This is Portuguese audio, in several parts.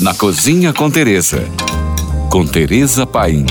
Na Cozinha com Teresa. Com Teresa Paim.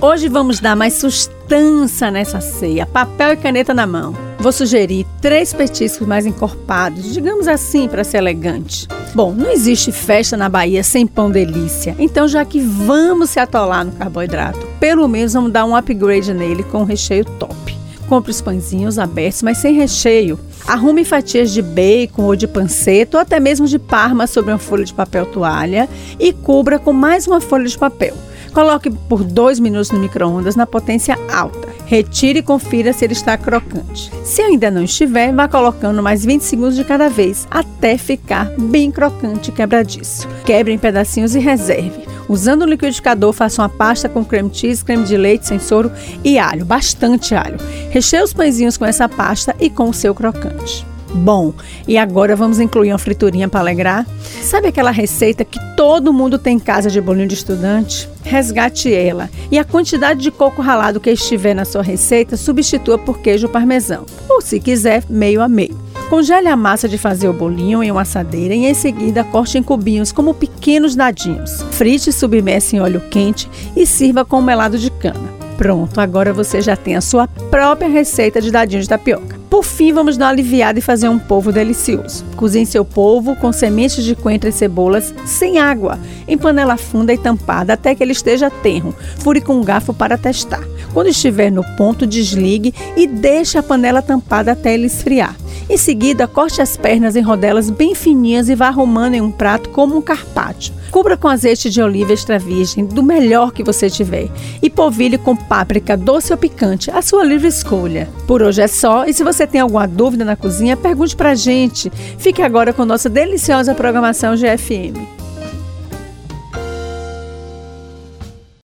Hoje vamos dar mais sustância nessa ceia, papel e caneta na mão. Vou sugerir três petiscos mais encorpados, digamos assim, para ser elegante. Bom, não existe festa na Bahia sem pão delícia, então já que vamos se atolar no carboidrato, pelo menos vamos dar um upgrade nele com um recheio top. Compre os pãezinhos abertos, mas sem recheio. Arrume fatias de bacon ou de panceta ou até mesmo de parma sobre uma folha de papel toalha e cubra com mais uma folha de papel. Coloque por dois minutos no micro-ondas na potência alta. Retire e confira se ele está crocante. Se ainda não estiver, vá colocando mais 20 segundos de cada vez, até ficar bem crocante e quebradiço. Quebre em pedacinhos e reserve. Usando o liquidificador, faça uma pasta com creme cheese, creme de leite sem soro e alho, bastante alho. Recheie os pãezinhos com essa pasta e com o seu crocante. Bom, e agora vamos incluir uma friturinha para alegrar? Sabe aquela receita que todo mundo tem em casa de bolinho de estudante? Resgate ela. E a quantidade de coco ralado que estiver na sua receita, substitua por queijo parmesão. Ou se quiser, meio a meio. Congele a massa de fazer o bolinho em uma assadeira e em seguida corte em cubinhos como pequenos dadinhos. Frite submerse em óleo quente e sirva com melado de cana. Pronto, agora você já tem a sua própria receita de dadinho de tapioca. Por fim, vamos dar uma aliviada e fazer um polvo delicioso. Cozinhe seu polvo com sementes de coentro e cebolas sem água, em panela funda e tampada até que ele esteja tenro. Fure com um garfo para testar. Quando estiver no ponto, desligue e deixe a panela tampada até ele esfriar. Em seguida, corte as pernas em rodelas bem fininhas e vá arrumando em um prato como um carpaccio. Cubra com azeite de oliva extra virgem, do melhor que você tiver, e polvilhe com páprica doce ou picante, a sua livre escolha. Por hoje é só, e se você tem alguma dúvida na cozinha, pergunte pra gente. Fique agora com nossa deliciosa programação GFM.